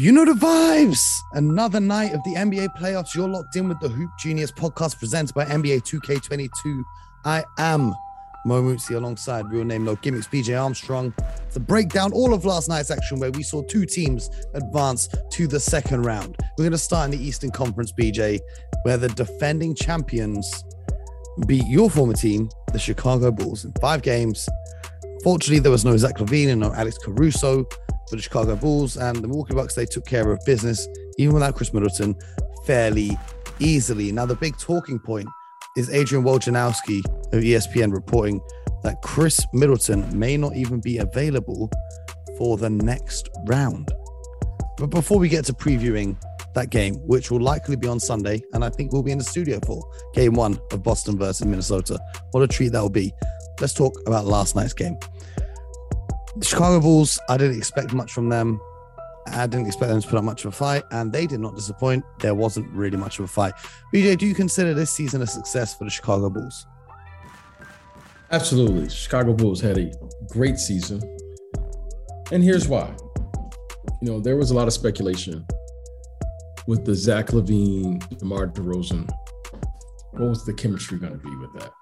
You know the vibes. Another night of the NBA playoffs. You're locked in with the Hoop Genius podcast presented by NBA 2K22. I am Mo Mootsie alongside real name no gimmicks BJ Armstrong to break down all of last night's action where we saw two teams advance to the second round. We're going to start in the Eastern Conference, BJ, where the defending champions beat your former team, the Chicago Bulls, in five games. Fortunately, there was no Zach LaVine and no Alex Caruso for the Chicago Bulls, and the Milwaukee Bucks they took care of business even without Khris Middleton fairly easily. Now, the big talking point is Adrian Wojnarowski of ESPN reporting that Khris Middleton may not even be available for the next round. But before we get to previewing that game, which will likely be on Sunday, and I think we'll be in the studio for game one of Boston versus Minnesota. What a treat that will be. Let's talk about last night's game. The Chicago Bulls, I didn't expect much from them. I didn't expect them to put up much of a fight, and they did not disappoint. There wasn't really much of a fight. BJ, do you consider this season a success for the Chicago Bulls? Absolutely. Chicago Bulls had a great season. And here's why. You know, there was a lot of speculation with the Zach LaVine, DeMar DeRozan. What was the chemistry going to be with that?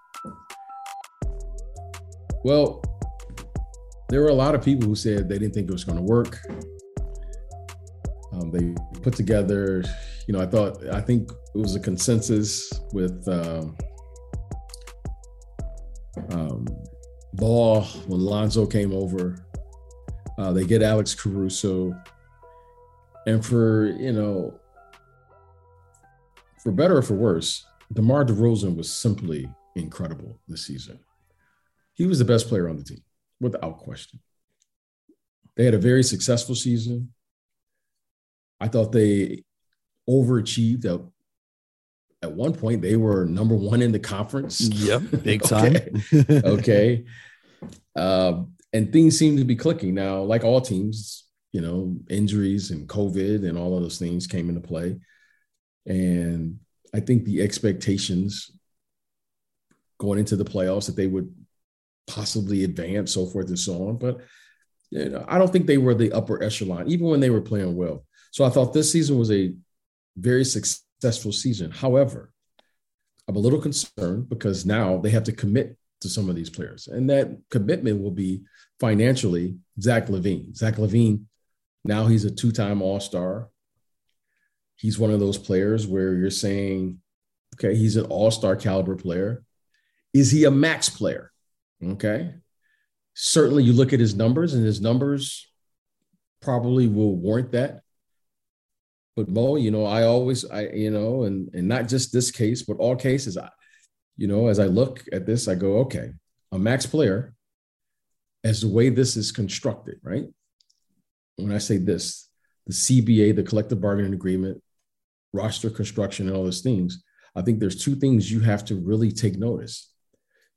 Well, there were a lot of people who said they didn't think it was going to work. Um, they put together, you know, I thought, I think it was a consensus with um, um, Ball when Lonzo came over. Uh, they get Alex Caruso. And for, you know, for better or for worse, DeMar DeRozan was simply incredible this season. He was the best player on the team, without question. They had a very successful season. I thought they overachieved. At, at one point, they were number one in the conference. Yep, big time. okay. okay. Uh, and things seem to be clicking now, like all teams, you know, injuries and COVID and all of those things came into play. And I think the expectations going into the playoffs that they would possibly advance, so forth and so on. But you know, I don't think they were the upper echelon, even when they were playing well. So I thought this season was a very successful season. However, I'm a little concerned because now they have to commit to some of these players. And that commitment will be financially Zach LaVine. Zach LaVine, now he's a two time All Star. He's one of those players where you're saying, okay, he's an All Star caliber player. Is he a max player? Okay. Certainly, you look at his numbers, and his numbers probably will warrant that. But Mo, you know, I always, I, you know, and and not just this case, but all cases, I, you know, as I look at this, I go, okay, a max player, as the way this is constructed, right? When I say this, the CBA, the collective bargaining agreement, roster construction, and all those things, I think there's two things you have to really take notice.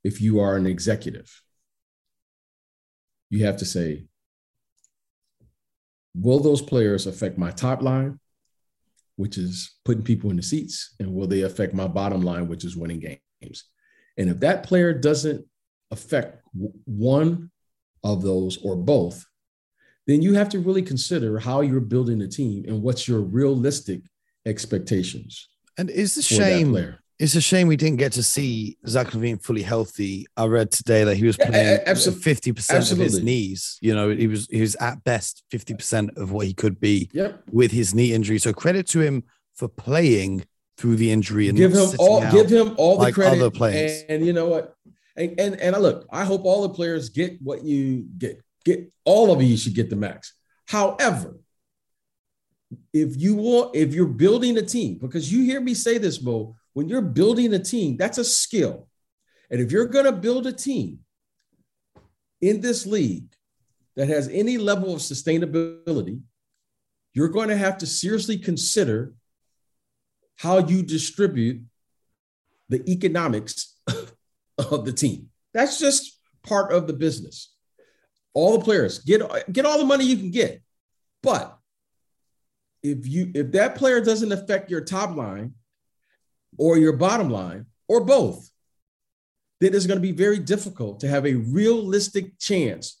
If you are an executive, you have to say, will those players affect my top line which is putting people in the seats, and will they affect my bottom line, which is winning games? And if that player doesn't affect one of those or both, then you have to really consider how you're building a team and what's your realistic expectations. And it's a shame it's a shame we didn't get to see Zach LaVine fully healthy. I read today that he was playing fifty percent of his knees. You know, he was he was at best fifty percent of what he could be yep. with his knee injury. So credit to him for playing through the injury and give him all give him all the like credit. Other players. And, and you know what? And, and and I look, I hope all the players get what you get. Get all of you should get the max. However, if you want, if you're building a team, because you hear me say this, Mo, when you're building a team, that's a skill. And if you're going to build a team in this league that has any level of sustainability, you're going to have to seriously consider how you distribute the economics of the team. That's just part of the business. All the players get get all the money you can get. But if you if that player doesn't affect your top line, or your bottom line or both, then it's going to be very difficult to have a realistic chance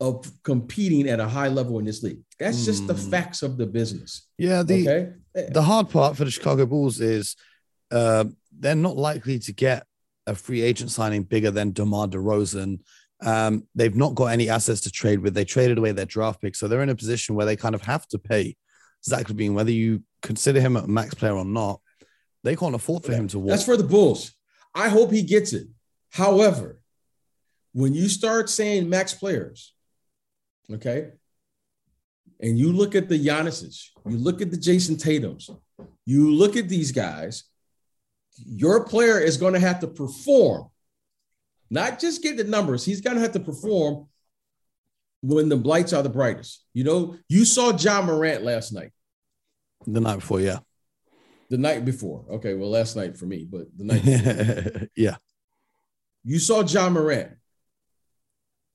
of competing at a high level in this league. That's just the Hmm. facts of the business. Yeah, the okay. the hard part for the Chicago Bulls is uh, they're not likely to get a free agent signing bigger than DeMar DeRozan. Um, they've not got any assets to trade with. They traded away their draft pick, so they're in a position where they kind of have to pay Zach LaVine, whether you consider him a max player or not. They can't afford for him to walk. That's for the Bulls. I hope he gets it. However, when you start saying max players, okay, and you look at the Giannis's, you look at the Jayson Tatum's, you look at these guys, your player is going to have to perform, not just get the numbers. He's going to have to perform when the lights are the brightest. You know, you saw Ja Morant last night, the night before, yeah. The night before. Okay, well, last night for me, but the night before. yeah. You saw Ja Morant.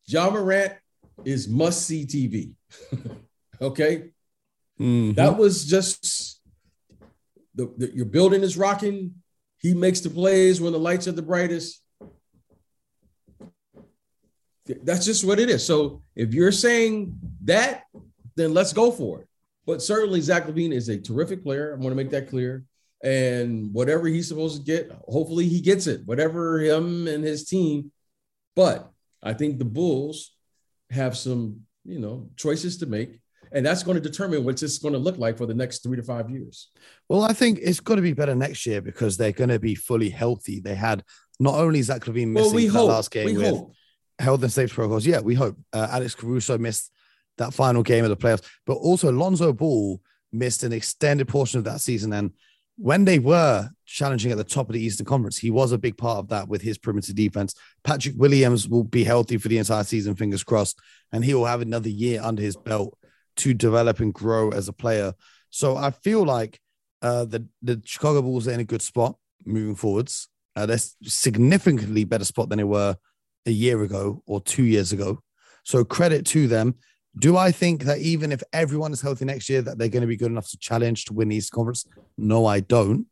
Ja Morant is must see TV. okay. Mhm. That was just the, the your building is rocking. He makes the plays when the lights are the brightest. That's just what it is. So if you're saying that, then let's go for it. But certainly Zach LaVine is a terrific player. I want to make that clear. And whatever he's supposed to get, hopefully he gets it. Whatever him and his team. But I think the Bulls have some, you know, choices to make. And that's going to determine what it's going to look like for the next three to five years. Well, I think it's going to be better next year because they're going to be fully healthy. They had not only Zach LaVine missing Well, we that hope. last game we with hope. health and safety protocols. Yeah, we hope. Uh, Alex Caruso missed that final game of the playoffs, but also Lonzo Ball missed an extended portion of that season. And when they were challenging at the top of the Eastern Conference, he was a big part of that with his perimeter defense. Patrick Williams will be healthy for the entire season, fingers crossed, and he will have another year under his belt to develop and grow as a player. So I feel like uh, the the Chicago Bulls are in a good spot moving forwards. Uh, they're significantly better spot than they were a year ago or two years ago. So credit to them. Do I think that even if everyone is healthy next year, that they're going to be good enough to challenge to win the East Conference? No, I don't.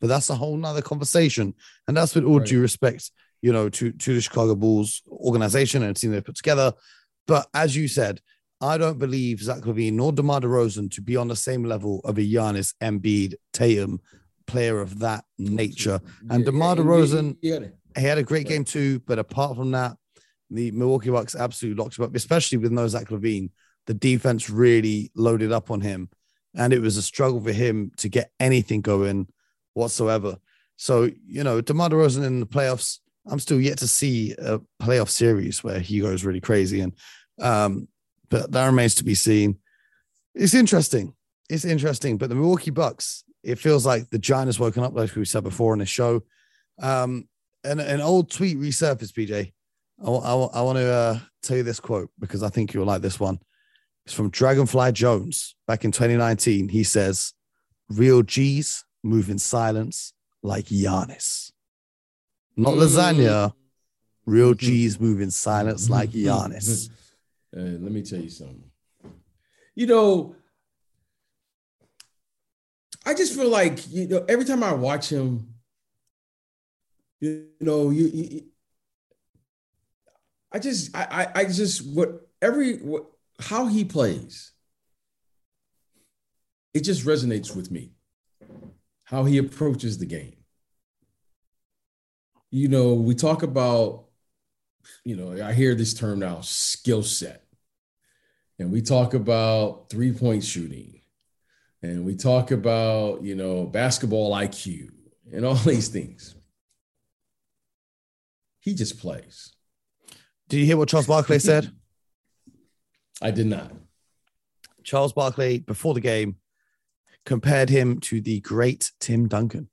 But that's a whole nother conversation. And that's with all Right. due respect, you know, to, to the Chicago Bulls organization and team they put together. But as you said, I don't believe Zach LaVine nor DeMar DeRozan to be on the same level of a Giannis, Embiid, Tatum player of that nature. And DeMar DeRozan- yeah, he had a great game too, but apart from that, the Milwaukee Bucks absolutely locked him up, especially with no Zach LaVine. The defense really loaded up on him, and it was a struggle for him to get anything going whatsoever. So, you know, DeMar DeRozan in the playoffs, I'm still yet to see a playoff series where he goes really crazy. And, um, but that remains to be seen. It's interesting. It's interesting. But the Milwaukee Bucks, it feels like the giant has woken up, like we said before in the show. Um, an, an old tweet resurfaced, BJ. I, want to uh, tell you this quote because I think you'll like this one. It's from Dragonfly Jones back in 2019. He says, Real G's move in silence like Giannis. Not lasagna. Real G's move in silence like Giannis. And let me tell you something. You know, I just feel like you know every time I watch him, you know, you, you I just I, I I just what every what how he plays, it just resonates with me. How he approaches the game. You know, we talk about, you know, I hear this term now, skill set. And we talk about three-point shooting. And we talk about, you know, basketball IQ and all these things. He just plays. Did you hear what Charles Barkley said? I did not. Charles Barkley, before the game, compared him to the great Tim Duncan.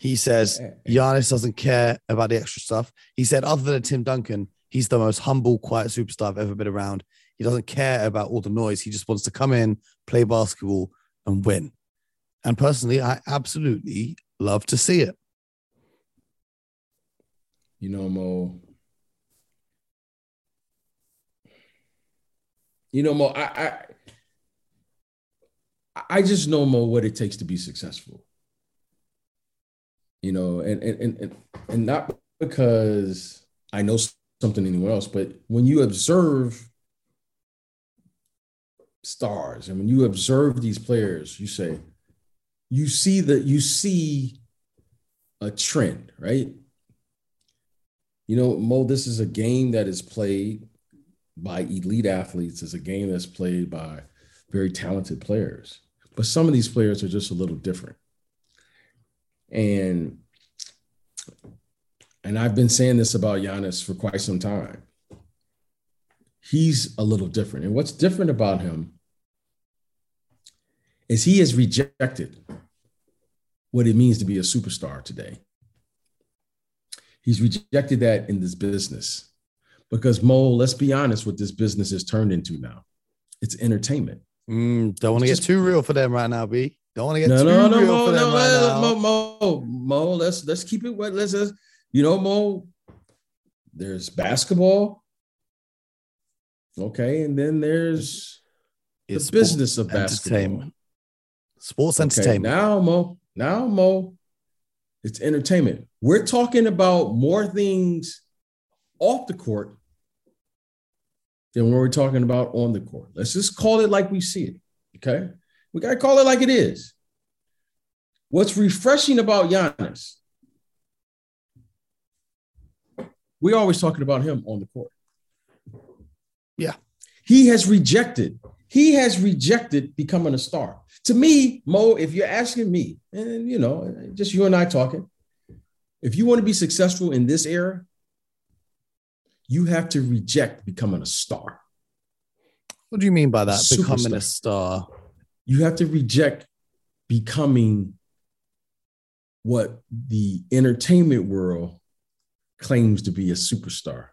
He says eh, eh. Giannis doesn't care about the extra stuff. He said, other than Tim Duncan, he's the most humble, quiet superstar I've ever been around. He doesn't care about all the noise. He just wants to come in, play basketball, and win. And personally, I absolutely love to see it. You know, Mo. You know, Mo, I, I I just know Mo what it takes to be successful. You know, and and and and not because I know something anyone else, but when you observe stars, and when you observe these players, you say, you see that you see a trend, right? You know, Mo, this is a game that is played by elite athletes. It's a game that's played by very talented players. But some of these players are just a little different. And and I've been saying this about Giannis for quite some time. He's a little different. And what's different about him is he has rejected what it means to be a superstar today. He's rejected that in this business because Mo, let's be honest, what this business has turned into now. It's entertainment. Mm, don't want to get too real for them right now, B. Don't want to get no, too no, no, real Mo, for them no, right now. Mo, Mo, Mo, let's let's keep it what let's, let's you know, Mo. There's basketball. Okay, and then there's it's the business of basketball. Entertainment. Sports okay, entertainment. Now, Mo, now, Mo, it's entertainment. We're talking about more things off the court than what we're talking about on the court. Let's just call it like we see it. Okay. We got to call it like it is. What's refreshing about Giannis, we're always talking about him on the court. Yeah. He has rejected, he has rejected becoming a star. To me, Mo, if you're asking me, and you know, just you and I talking, if you want to be successful in this era, you have to reject becoming a star. What do you mean by that? Superstar. Becoming a star. You have to reject becoming what the entertainment world claims to be a superstar,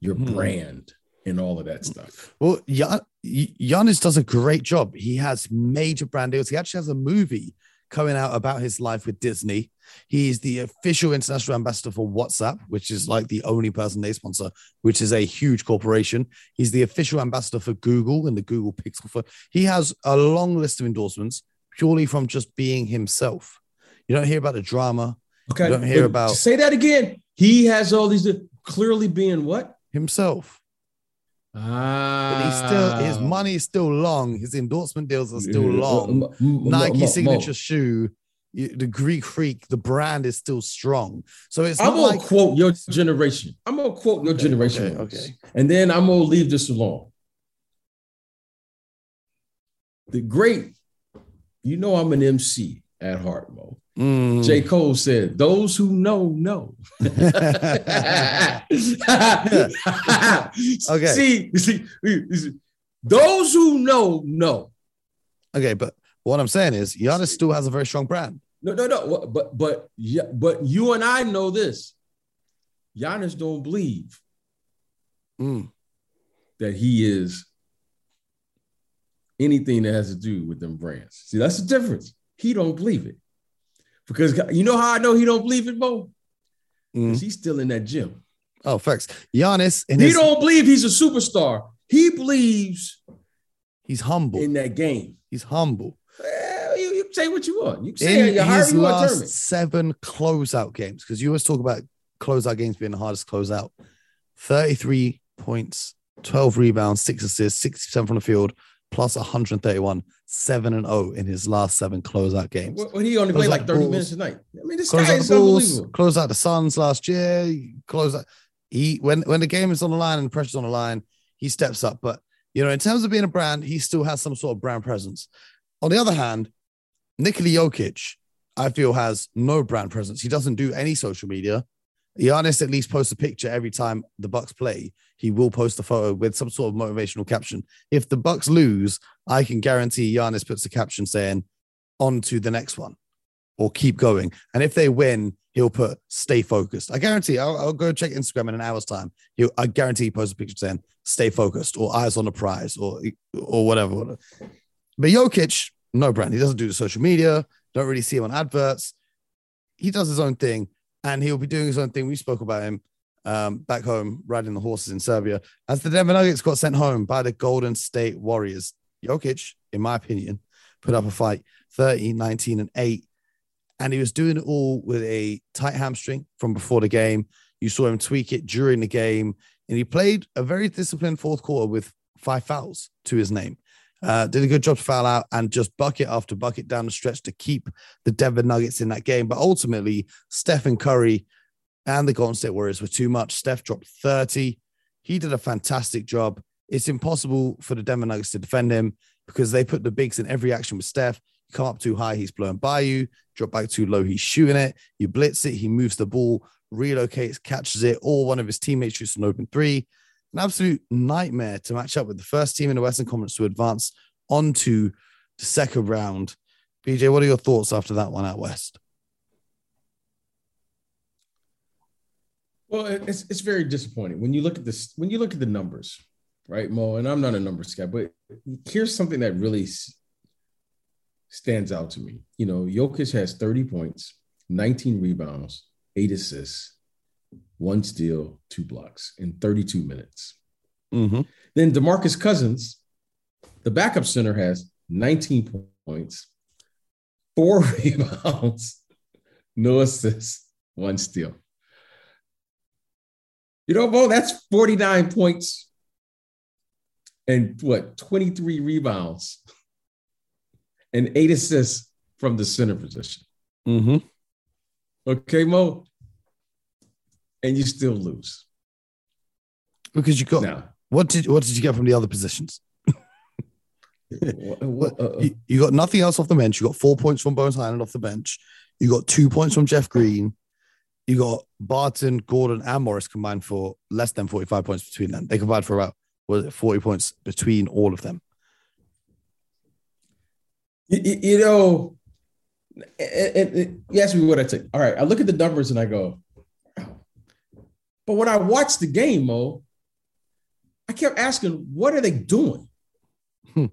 your hmm. brand, and all of that stuff. Well, Gian- Giannis does a great job. He has major brand deals. He actually has a movie coming out about his life with Disney. He's the official international ambassador for WhatsApp, which is like the only person they sponsor, which is a huge corporation. He's the official ambassador for Google and the Google Pixel For He has a long list of endorsements purely from just being himself. You don't hear about the drama. Okay. You don't hear about. Say that again. He has all these clearly being what? Himself. Ah. But he's still his money is still long. His endorsement deals are still long. Nike signature shoe, the Greek freak, the brand is still strong. So it's I'm gonna like, quote your generation. I'm gonna quote your okay, generation. Okay, okay. And then I'm gonna leave this alone. The great, you know, I'm an MC at heart, Mo. Mm. J. Cole said, Those who know, know. okay. See, see, see, those who know, know. Okay, but what I'm saying is Giannis still has a very strong brand. No, no, no. But but yeah, but you and I know this. Giannis don't believe mm. that he is anything that has to do with them brands. See, that's the difference. He don't believe it. Because you know how I know he don't believe it, Bo? Mm. He's still in that gym. Oh, facts. Giannis, he his, don't believe he's a superstar. He believes he's humble in that game. He's humble. Well, you, you say what you want. You can say in his last seven closeout games, because you always talk about closeout games being the hardest closeout. 33 points, 12 rebounds, six assists, 67 from the field, plus 131, 7 and 0 in his last seven closeout games. Well, he only played like 30 Bulls, minutes a night. I mean, this guy is Bulls, unbelievable. Close out the Suns last year. Close out. He when when the game is on the line and the pressure's on the line, he steps up. But you know, in terms of being a brand, he still has some sort of brand presence. On the other hand, Nikola Jokic, I feel, has no brand presence. He doesn't do any social media. Giannis at least posts a picture every time the Bucks play. He will post a photo with some sort of motivational caption. If the Bucks lose, I can guarantee Giannis puts a caption saying, "On to the next one," or "Keep going." And if they win, he'll put "Stay focused." I guarantee. I'll, I'll go check Instagram in an hour's time. He'll, I guarantee he posts a picture saying "Stay focused" or "Eyes on the prize" or or whatever. But Jokic, no brand. He doesn't do the social media. Don't really see him on adverts. He does his own thing and he'll be doing his own thing. We spoke about him um, back home riding the horses in Serbia as the Denver Nuggets got sent home by the Golden State Warriors. Jokic, in my opinion, put up a fight 30, 19, and 8. And he was doing it all with a tight hamstring from before the game. You saw him tweak it during the game. And he played a very disciplined fourth quarter with five fouls to his name. Uh, did a good job to foul out and just bucket after bucket down the stretch to keep the Denver Nuggets in that game. But ultimately, Stephen Curry and the Golden State Warriors were too much. Steph dropped 30. He did a fantastic job. It's impossible for the Denver Nuggets to defend him because they put the bigs in every action with Steph. You come up too high, he's blowing by you. Drop back too low, he's shooting it. You blitz it, he moves the ball, relocates, catches it, or one of his teammates shoots an open three. An absolute nightmare to match up with the first team in the Western Conference to advance onto the second round. BJ, what are your thoughts after that one out west? Well, it's it's very disappointing when you look at this when you look at the numbers, right, Mo? And I'm not a numbers guy, but here's something that really stands out to me. You know, Jokic has 30 points, 19 rebounds, eight assists, one steal, two blocks in 32 minutes. Mm-hmm. Then DeMarcus Cousins, the backup center, has 19 points, four rebounds, no assists, one steal. You know, Bo, that's 49 points and what, 23 rebounds and eight assists from the center position. Mm-hmm. Okay, Mo. And you still lose. Because you got what did what did you get from the other positions? what- what- uh, You, you got nothing else off the bench. You got four points from Bones Hyland off the bench. You got two points from Jeff Green. You got Barton, Gordon, and Morris combined for less than 45 points between them. They combined for about was it 40 points between all of them. you, you- know, it, it, it- you ask me what I take. All right, I look at the numbers and I go. But when I watched the game, Mo, I kept asking, what are they doing? Hmm.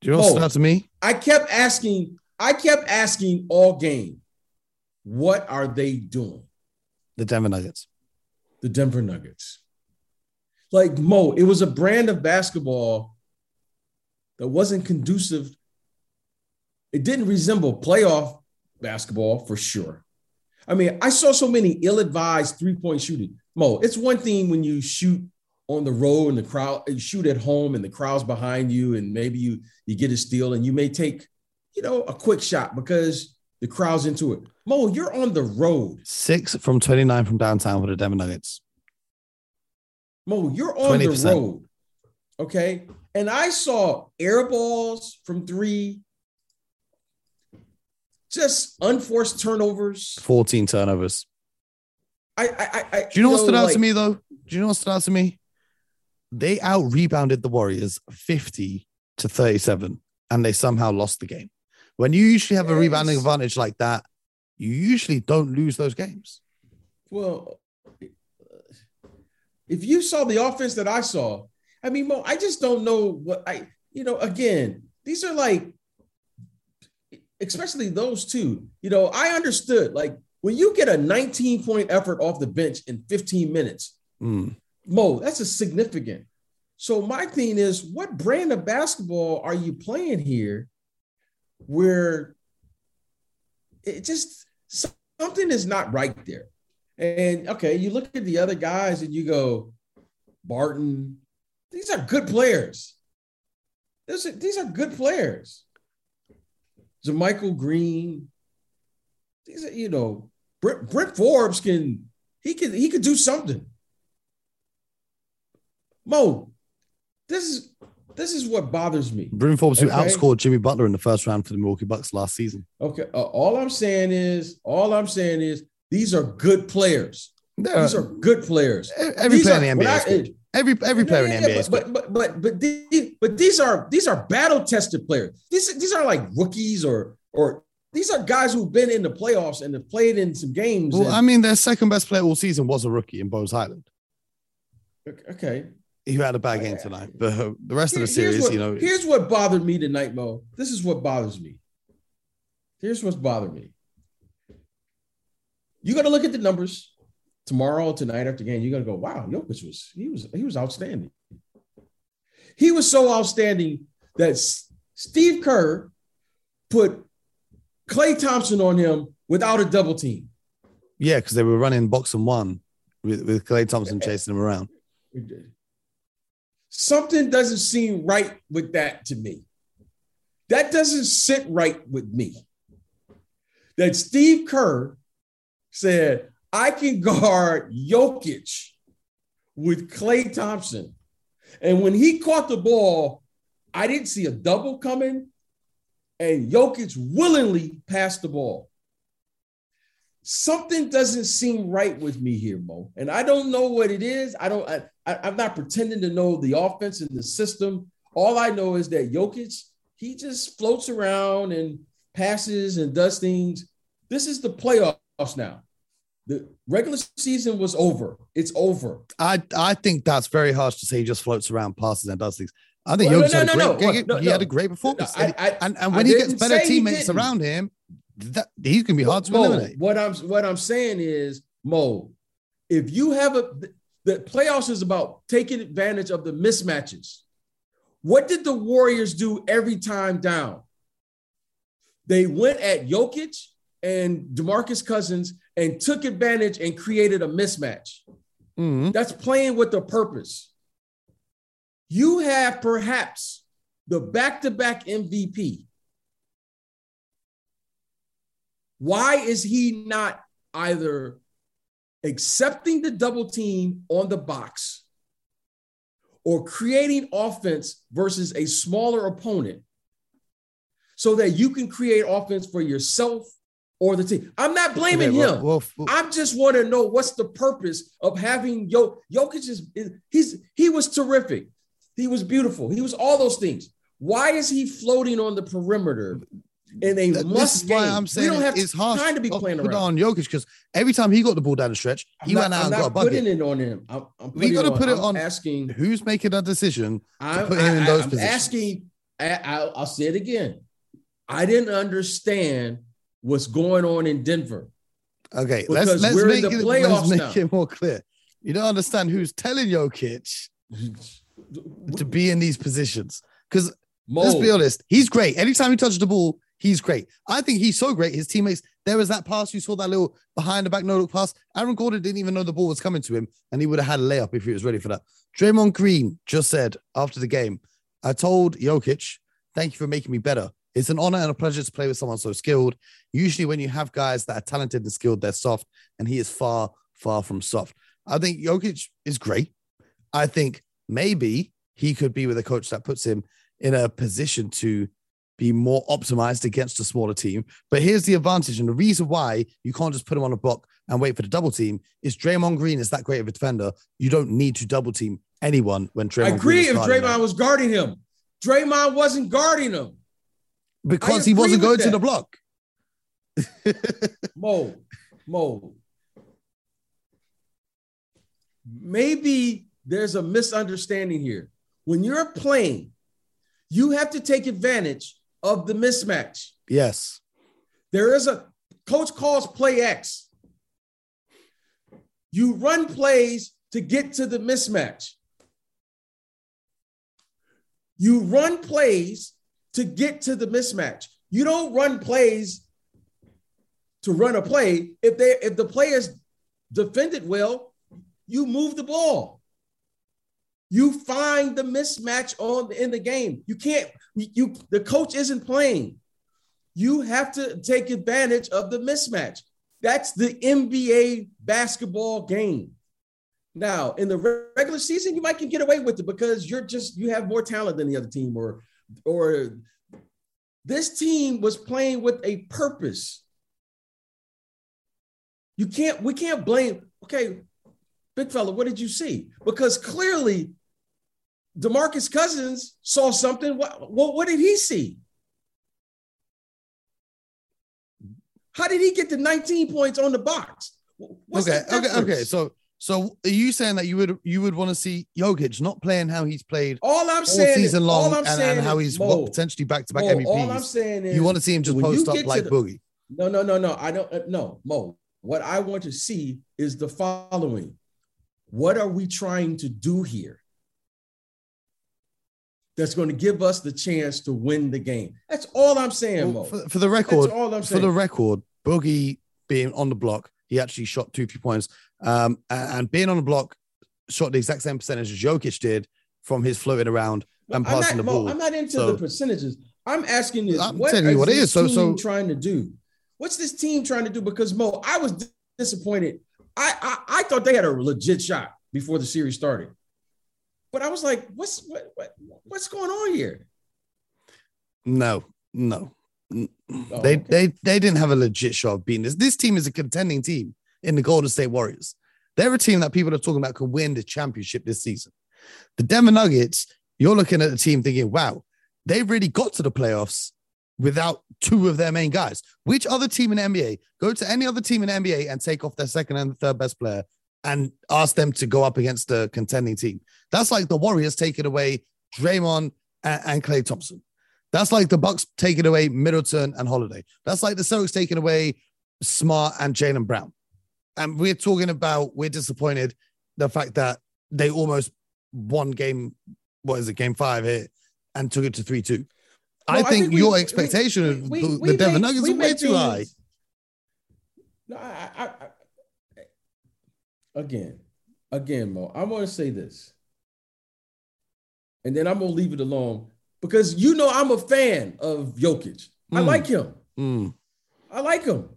Do you know what stood out to me? I kept asking, I kept asking all game, what are they doing? The Denver Nuggets. The Denver Nuggets. Like Mo, it was a brand of basketball that wasn't conducive. It didn't resemble playoff basketball for sure. I mean, I saw so many ill-advised three-point shooting. Mo, it's one thing when you shoot on the road and the crowd, you shoot at home and the crowd's behind you, and maybe you you get a steal and you may take, you know, a quick shot because the crowd's into it. Mo, you're on the road. Six from 29 from downtown for the Denver Nuggets. Mo, you're on the 20%. road. Okay. And I saw air balls from three, just unforced turnovers. 14 turnovers. I, I, I, I Do you know what stood out to me though? Do you know what stood out to me? They out rebounded the Warriors 50 to 37 and they somehow lost the game. When you usually have a rebounding advantage like that, you usually don't lose those games. Well, if you saw the offense that I saw, I mean, Mo, I just don't know what I, you know, again, these are like, especially those two, you know, I understood like when you get a 19 point effort off the bench in 15 minutes, Mm. Mo, that's a significant. So my thing is, what brand of basketball are you playing here where it just something is not right there? And okay, you look at the other guys and you go, Barton, these are good players. These are, these are good players. JaMychal Green, these are, you know, Brent, Brent Forbes can he can he could do something. Mo, this is this is what bothers me. Bryn Forbes, who outscored Jimmy Butler in the first round for the Milwaukee Bucks last season. Okay, uh, all I'm saying is, all I'm saying is, these are good players. They're- These are good players. Uh, every These player are- in the NBA. I- is good. Every every player in the Yeah, NBA. is good. but, but but these, but these are these are battle tested players. These these are like rookies or or these are guys who've been in the playoffs and have played in some games. Well, and- I mean, their second best player all season was a rookie in Bones Hyland. okay. He had a bad game tonight, but uh, the rest of the series, what- you know, Here's what bothered me tonight, Mo. This is what bothers me. Here's what's bothered me. You got to look at the numbers tomorrow, tonight after game. You're gonna go, wow, Jokic was he was he was outstanding. He was so outstanding that S- Steve Kerr put Klay Thompson on him without a double team. yeah, because they were running box and one with with Klay Thompson chasing him around. something doesn't seem right with that to me. That doesn't sit right with me. That Steve Kerr said, I can guard Jokic with Klay Thompson. And when he caught the ball, I didn't see a double coming, and Jokic willingly passed the ball. Something doesn't seem right with me here, Mo. And I don't know what it is. I don't, I, I, am not pretending to know the offense and the system. All I know is that Jokic, he just floats around and passes and does things. This is the playoffs now. The regular season was over. It's over. I I think that's very harsh to say he just floats around, passes, and does things. I think well, no, had, no, a great, no, he had a great performance. I, I, and, and when he gets better teammates around him, that, he's gonna be hard to Mo, eliminate. What I'm what I'm saying is, Mo, if you have a the playoffs is about taking advantage of the mismatches. What did the Warriors do every time down? They went at Jokic and DeMarcus Cousins and took advantage and created a mismatch. Mm-hmm. That's playing with the purpose. You have perhaps the back to back MVP. Why is he not either accepting the double team on the box or creating offense versus a smaller opponent so that you can create offense for yourself or the team. I'm not blaming okay, well, him. Well, well, I just want to know what's the purpose of having Yo Jokic is he's he was terrific. He was beautiful. He was all those things. Why is he floating on the perimeter in a this must game? I'm saying we don't have it's time to be oh, playing put around. on Jokic because every time he got the ball down the stretch, he not, went out I'm and got a bucket. Putting it on him. I'm, I'm we got to put it on, asking who's making that decision I'm, put him I, in those I'm positions. Asking, I, I'll say it again. I didn't understand what's going on in Denver. Okay, let's let's make, it, let's make it more clear. You don't understand who's telling Jokic to be in these positions. Because let's be honest, he's great. Anytime he touches the ball, he's great. I think he's so great. His teammates, there was that pass, you saw that little behind the back no look pass. Aaron Gordon didn't even know the ball was coming to him, and he would have had a layup if he was ready for that. Draymond Green just said after the game, I told Jokic, thank you for making me better. It's an honor and a pleasure to play with someone so skilled. Usually, when you have guys that are talented and skilled, they're soft, and he is far, far from soft. I think Jokic is great. I think maybe he could be with a coach that puts him in a position to be more optimized against a smaller team. But here's the advantage, and the reason why you can't just put him on a block and wait for the double team is Draymond Green is that great of a defender. You don't need to double team anyone when Draymond. I agree if Draymond him. was guarding him. Draymond wasn't guarding him because he wasn't going that. to the block. Mo, Mo. Maybe there's a misunderstanding here. When you're playing, you have to take advantage of the mismatch. Yes. There is a coach calls play X. You run plays to get to the mismatch. You run plays to get to the mismatch. You don't run plays to run a play. If they if the players defended well, you move the ball. You find the mismatch on in the game. You can't you the coach isn't playing. You have to take advantage of the mismatch. That's the NBA basketball game. Now, in the regular season, you might can get away with it because you're just you have more talent than the other team, or or this team was playing with a purpose. You can't, we can't blame, okay, big fella, what did you see? Because clearly DeMarcus Cousins saw something. What, what, what did he see? How did he get to 19 points on the box? What's okay, okay, okay. So so are you saying that you would you would want to see Jokic not playing how he's played all I'm saying season is, long and, and, how he's Mo, potentially back to back MVPs? All I'm saying is you want to see him just post up like the, Boogie. No, no, no, no. I don't. Uh, no, Mo. What I want to see is the following: What are we trying to do here? That's going to give us the chance to win the game. That's all I'm saying, well, Mo. For, for, the record, That's all I'm saying. For the record, Boogie being on the block, he actually shot two three points um, and being on the block, shot the exact same percentage as Jokic did, from his floating around and I'm passing not, the Mo, ball. I'm not into So- the percentages. I'm asking this. I'm what telling you what it is. So- team so- trying to do? What's this team trying to do? Because Mo, I was disappointed. I, I I thought they had a legit shot before the series started, but I was like, what's what, what what's going on here? No, no. Oh, they okay. they they didn't have a legit shot of beating this. This team is a contending team in the Golden State Warriors. They're a team that people are talking about could win the championship this season. The Denver Nuggets, you're looking at the team thinking, wow, they really got to the playoffs without two of their main guys. Which other team in the NBA go to any other team in the NBA and take off their second and third best player and ask them to go up against the contending team? That's like the Warriors taking away Draymond and, and Klay Thompson. That's like the Bucks taking away Middleton and Holiday. That's like the Celtics taking away Smart and Jaylen Brown. And we're talking about we're disappointed the fact that they almost won game, what is it, game five here, and took it to three two. I, No, think, we- your we- expectation we- of we- the, the Denver Nuggets is way too high. No, I, I, I, again, again, Mo, I want to say this, and then I'm gonna leave it alone because you know I'm a fan of Jokic. I Mm. like him. Mm, I like him.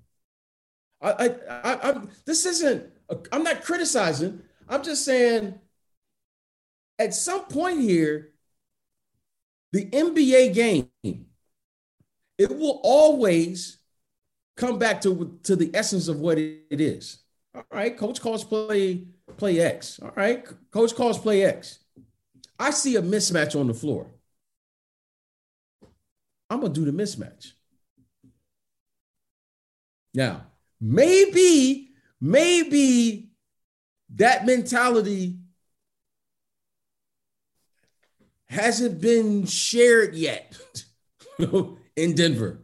I, I, I, I'm. This isn't. I'm not criticizing. I'm just saying. At some point here, the NBA game, it will always come back to to the essence of what it is. All right, coach calls play play X. All right, coach calls play X. I see a mismatch on the floor. I'm gonna do the mismatch. Now, maybe, maybe that mentality hasn't been shared yet in Denver.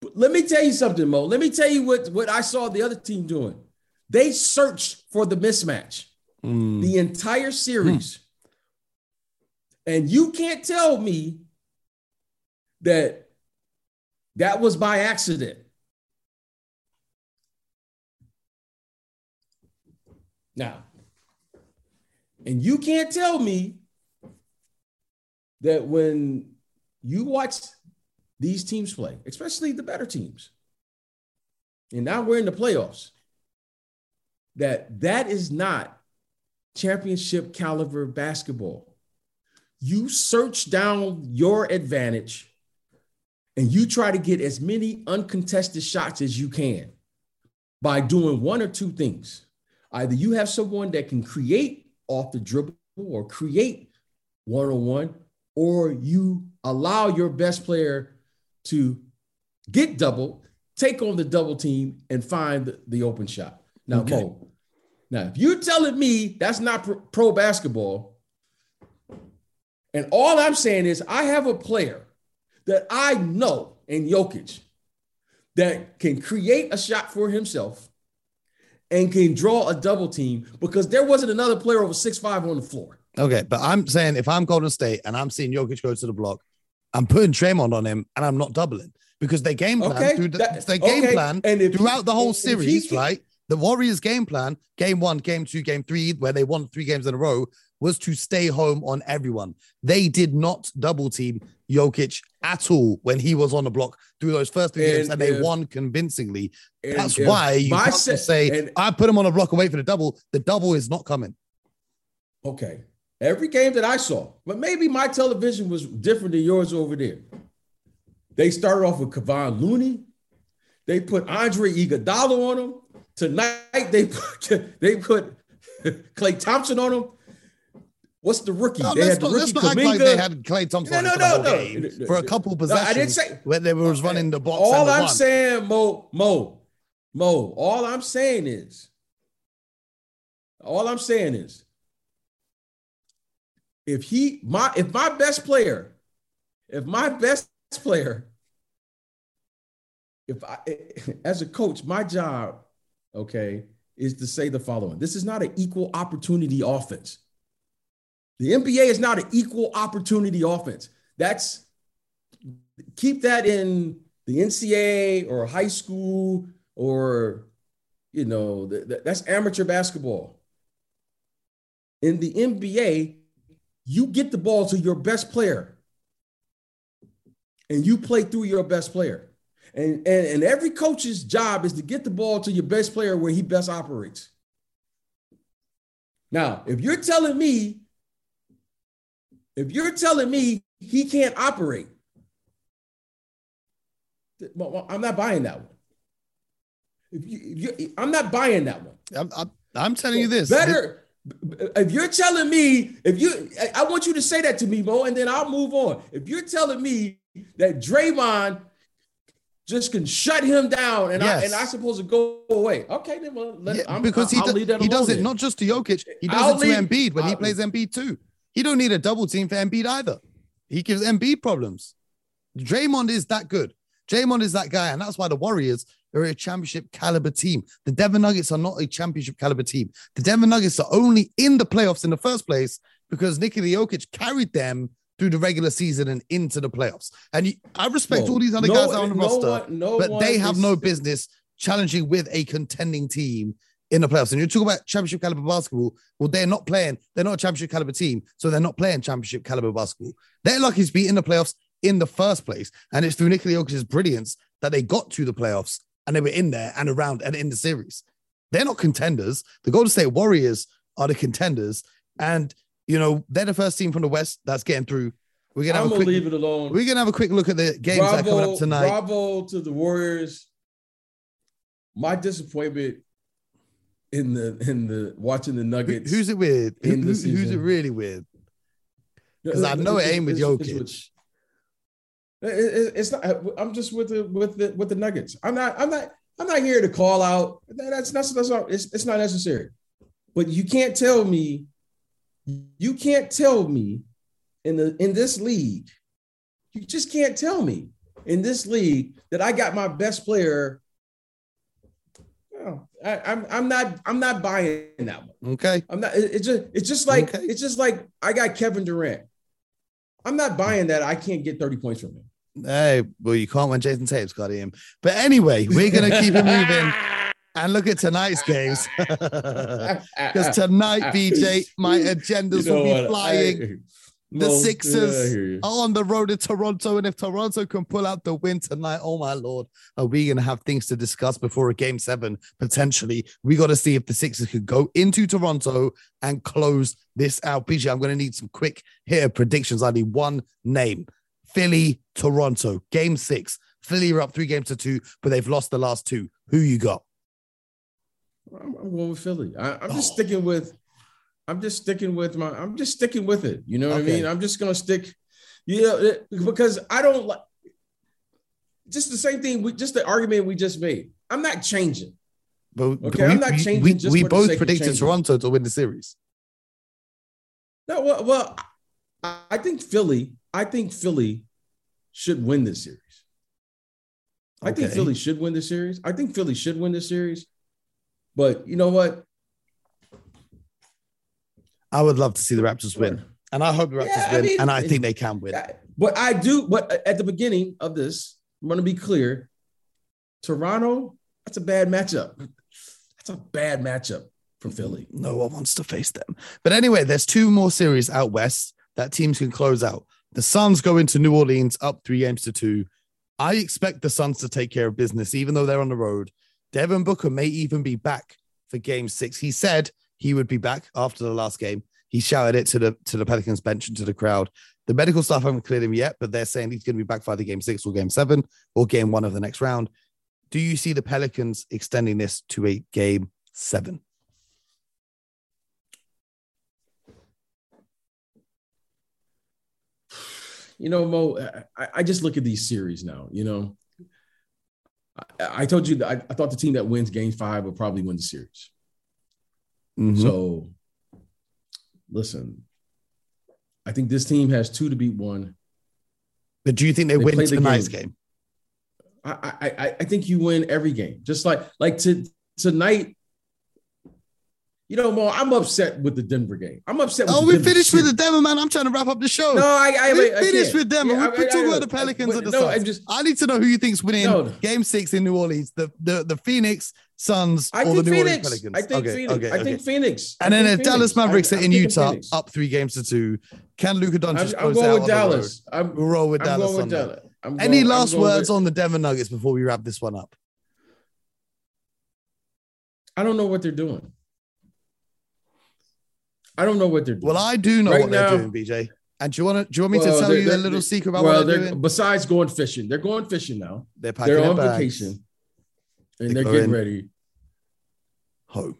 But let me tell you something, Mo. Let me tell you what, what I saw the other team doing. They searched for the mismatch mm. the entire series. And you can't tell me that that was by accident. Now, and you can't tell me that when you watch these teams play, especially the better teams, and now we're in the playoffs, that that is not championship caliber basketball. You search down your advantage and you try to get as many uncontested shots as you can by doing one or two things. Either you have someone that can create off the dribble or create one on one, or you allow your best player to get double, take on the double team, and find the, the open shot. Now, Okay. Mo, now if you're telling me that's not pro, pro basketball, and all I'm saying is I have a player that I know in Jokic that can create a shot for himself and can draw a double team because there wasn't another player over six five on the floor. Okay, but I'm saying if I'm Golden State and I'm seeing Jokic go to the block, I'm putting Draymond on him and I'm not doubling because they game plan Okay, through the, that- they game okay, plan and throughout he- the whole series, can- right? The Warriors game plan, game one, game two, game three, where they won three games in a row, was to stay home on everyone. They did not double team Jokic at all when he was on the block through those first three games, And and they won convincingly. And That's why you can't se- say, and- I put him on a block and wait for the double. The double is not coming. Okay. Every game that I saw, but maybe my television was different than yours over there. They started off with Kevon Looney. They put Andre Iguodala on him. Tonight they put they put Klay Thompson on him. What's the rookie? No, they had the not, rookie like they had Klay Thompson No, no, no, whole no. for a couple No, possessions I didn't say- when they was running the box. All the I'm one. saying, Mo, Mo, Mo, all I'm saying is, all I'm saying is, if he my if my best player, if my best player, if I as a coach, my job, okay, is to say the following. This is not an equal opportunity offense. The NBA is not an equal opportunity offense. That's keep that in the NCAA or high school or you know th- th- that's amateur basketball. In the NBA, you get the ball to your best player and you play through your best player. And, and, and every coach's job is to get the ball to your best player where he best operates. Now, if you're telling me, if you're telling me he can't operate, I'm not buying that one. If you, if you, I'm not buying that one. I'm, I'm, I'm telling you this. Better. If you're telling me, if you, I want you to say that to me, Mo, and then I'll move on. If you're telling me that Draymond just can shut him down and yes. I and I supposed to go away. Okay, then well, let, yeah, because I'll, he, do, he does it then. not just to Jokic, he does I'll it to leave, Embiid when I'll, he plays Embiid too. He don't need a double team for Embiid either. He gives Embiid problems. Draymond is that good. Draymond is that guy, and that's why the Warriors are a championship caliber team. The Denver Nuggets are not a championship caliber team. The Denver Nuggets are only in the playoffs in the first place because Nikola Jokic carried them through the regular season and into the playoffs. And you, I respect all these other no, guys on the no roster, one, but they have is... no business challenging with a contending team in the playoffs. And you talk about championship caliber basketball. Well, they're not playing. They're not a championship caliber team, so they're not playing championship caliber basketball. They're lucky to be in the playoffs in the first place, and it's through Nikola Jokic's brilliance that they got to the playoffs and they were in there and around and in the series. They're not contenders. The Golden State Warriors are the contenders, and you know they're the first team from the West that's getting through. We're gonna, I'm gonna quick, leave it alone. We're gonna have a quick look at the games bravo, that are coming up tonight. Bravo to the Warriors. My disappointment in the in the watching the Nuggets. Who's it with? Who, who's it really with? Because I know it ain't with Jokic. It's not. I'm just with the with the with the Nuggets. I'm not. I'm not. I'm not here to call out. That's that's that's not. It's, it's not necessary. But you can't tell me. You can't tell me in the in this league. You just can't tell me in this league that I got my best player. I, am I'm, I'm not I'm not buying that one. Okay. I'm not. It's just it's just like okay. it's just like I got Kevin Durant. I'm not buying that I can't get 30 points from him. Hey, well, you can't when Jayson Tatum's got him. But anyway, we're gonna keep it moving and look at tonight's games because tonight, BJ, my agendas you know will be what? flying. I, the well, Sixers yeah, are on the road to Toronto, and if Toronto can pull out the win tonight, oh my lord, are we gonna have things to discuss before a game seven potentially? We got to see if the Sixers could go into Toronto and close this out. BJ, I'm gonna need some quick hitter predictions. I need one name. Philly, Toronto, game six. Philly are up three games to two, but they've lost the last two. Who you got? I'm, I'm going with Philly. I, am just oh. sticking with. I'm just sticking with my. I'm just sticking with it. You know what okay. I mean? I'm just gonna stick. Yeah, because I don't like. Just the same thing. We just the argument we just made. I'm not changing. But okay, we, I'm not changing. We, we both predicted Toronto to win the series. No, well, well, I think Philly I think Philly should win this series. I think Philly should win the series. I think Philly should win the series. But you know what? I would love to see the Raptors win. And I hope the Raptors yeah, win. I mean, and I think they can win. But I do, but at the beginning of this, I'm going to be clear Toronto, that's a bad matchup. That's a bad matchup for Philly. No one wants to face them. But anyway, there's two more series out west that teams can close out. The Suns go into New Orleans up three games to two. I expect the Suns to take care of business, even though they're on the road. Devin Booker may even be back for game six. He said he would be back after the last game. He shouted it to the to the Pelicans bench and to the crowd. The medical staff haven't cleared him yet, but they're saying he's going to be back for either game six or game seven or game one of the next round. Do you see the Pelicans extending this to a game seven? you know, Mo, I, I just look at these series now. You know, I, I told you that I, I, thought the team that wins Game Five would probably win the series. Mm-hmm. So, listen, I think this team has two to beat one. But do you think they, they win tonight's game? game? I, I I think you win every game. Just like like to, tonight, you know, Mo, I'm upset with the Denver game. I'm upset. oh, we finished with the Denver, man. I'm trying to wrap up the show. No, I, I we I, finished with Denver. Yeah, we talk about the Pelicans and the no, Suns. I just I need to know who you think's winning no. Game Six in New Orleans. The the the Phoenix Suns, I or think the New Orleans Phoenix. Pelicans. I think okay, Phoenix. okay, I think Phoenix. And then think the Dallas Mavericks I- are in Utah, Phoenix. up three games to two. Can Luka Doncic I'm, close I'm going out with on the road? Dallas. I'm, We'll roll with I'm Dallas going with. Dallas. Any going- I'm last words with- on the Denver Nuggets before we wrap this one up? I don't know what they're doing. I don't know what they're doing. Well, I do know Right what they're doing, BJ. And do you want to? Do you want me Well, to tell you a little secret about well, what they're they're doing? besides going fishing, they're going fishing now. They're packing They're on bags vacation and They they're getting ready. Home.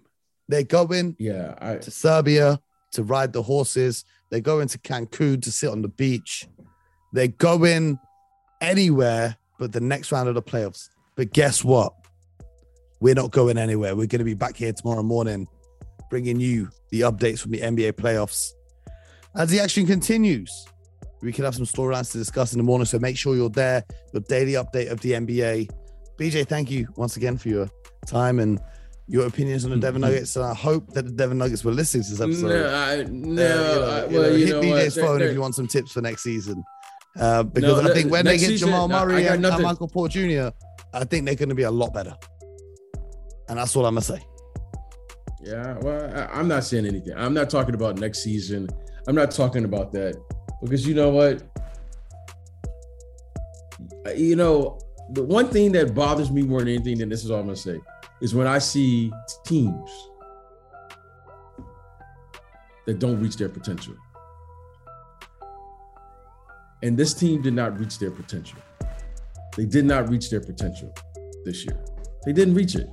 They're going Yeah, I, to Serbia to ride the horses. They're going to Cancun to sit on the beach. They're going anywhere but the next round of the playoffs. But guess what? We're not going anywhere. We're going to be back here tomorrow morning, bringing you the updates from the NBA playoffs as the action continues. We could have some storylines to discuss in the morning, so make sure you're there. Your daily update of the NBA. BJ, thank you once again for your time and your opinions on the Denver Mhm. Nuggets. And I hope that the Denver Nuggets will listen to this episode. no, I, no, Uh, you know, I- well, you you know, hit what? BJ's They're- phone if you want some tips for next season. Uh, because No, I think when they get season, Jamal Murray got and, and. Michael Porter Jr., I think they're going to be a lot better. And that's all I'm going to say. Yeah, well, I, I'm not saying anything. I'm not talking about next season. I'm not talking about that because you know what? Uh, You know, the one thing that bothers me more than anything, and this is all I'm gonna say, is when I see teams that don't reach their potential. And this team did not reach their potential. They did not reach their potential this year. They didn't reach it.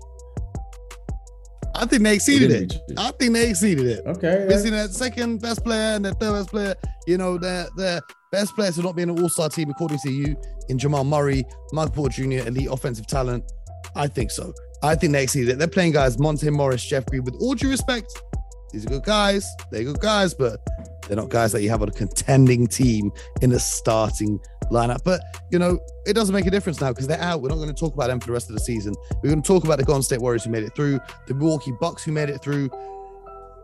I think they They exceeded didn't it. it. I think they exceeded it. Okay. Missing that second best player and the third best player, you know, their their best players are not being an all-star team, according to you, in Jamal Murray, Michael Porter Jr., elite offensive talent. I think so. I think they exceeded it. They're playing guys, Monte Morris, Jeff Green, with all due respect, these are good guys. They're good guys, but they're not guys that you have on a contending team in a starting lineup. But you know, it doesn't make a difference now because they're out. We're not going to talk about them for the rest of the season. We're going to talk about the Golden State Warriors who made it through, the Milwaukee Bucks who made it through.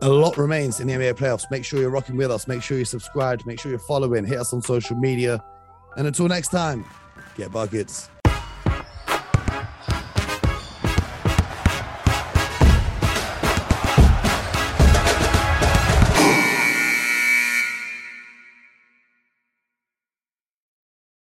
A lot remains in the NBA playoffs. Make sure you're rocking with us. Make sure you're subscribed. Make sure you're following. Hit us on social media. And until next time, get buckets.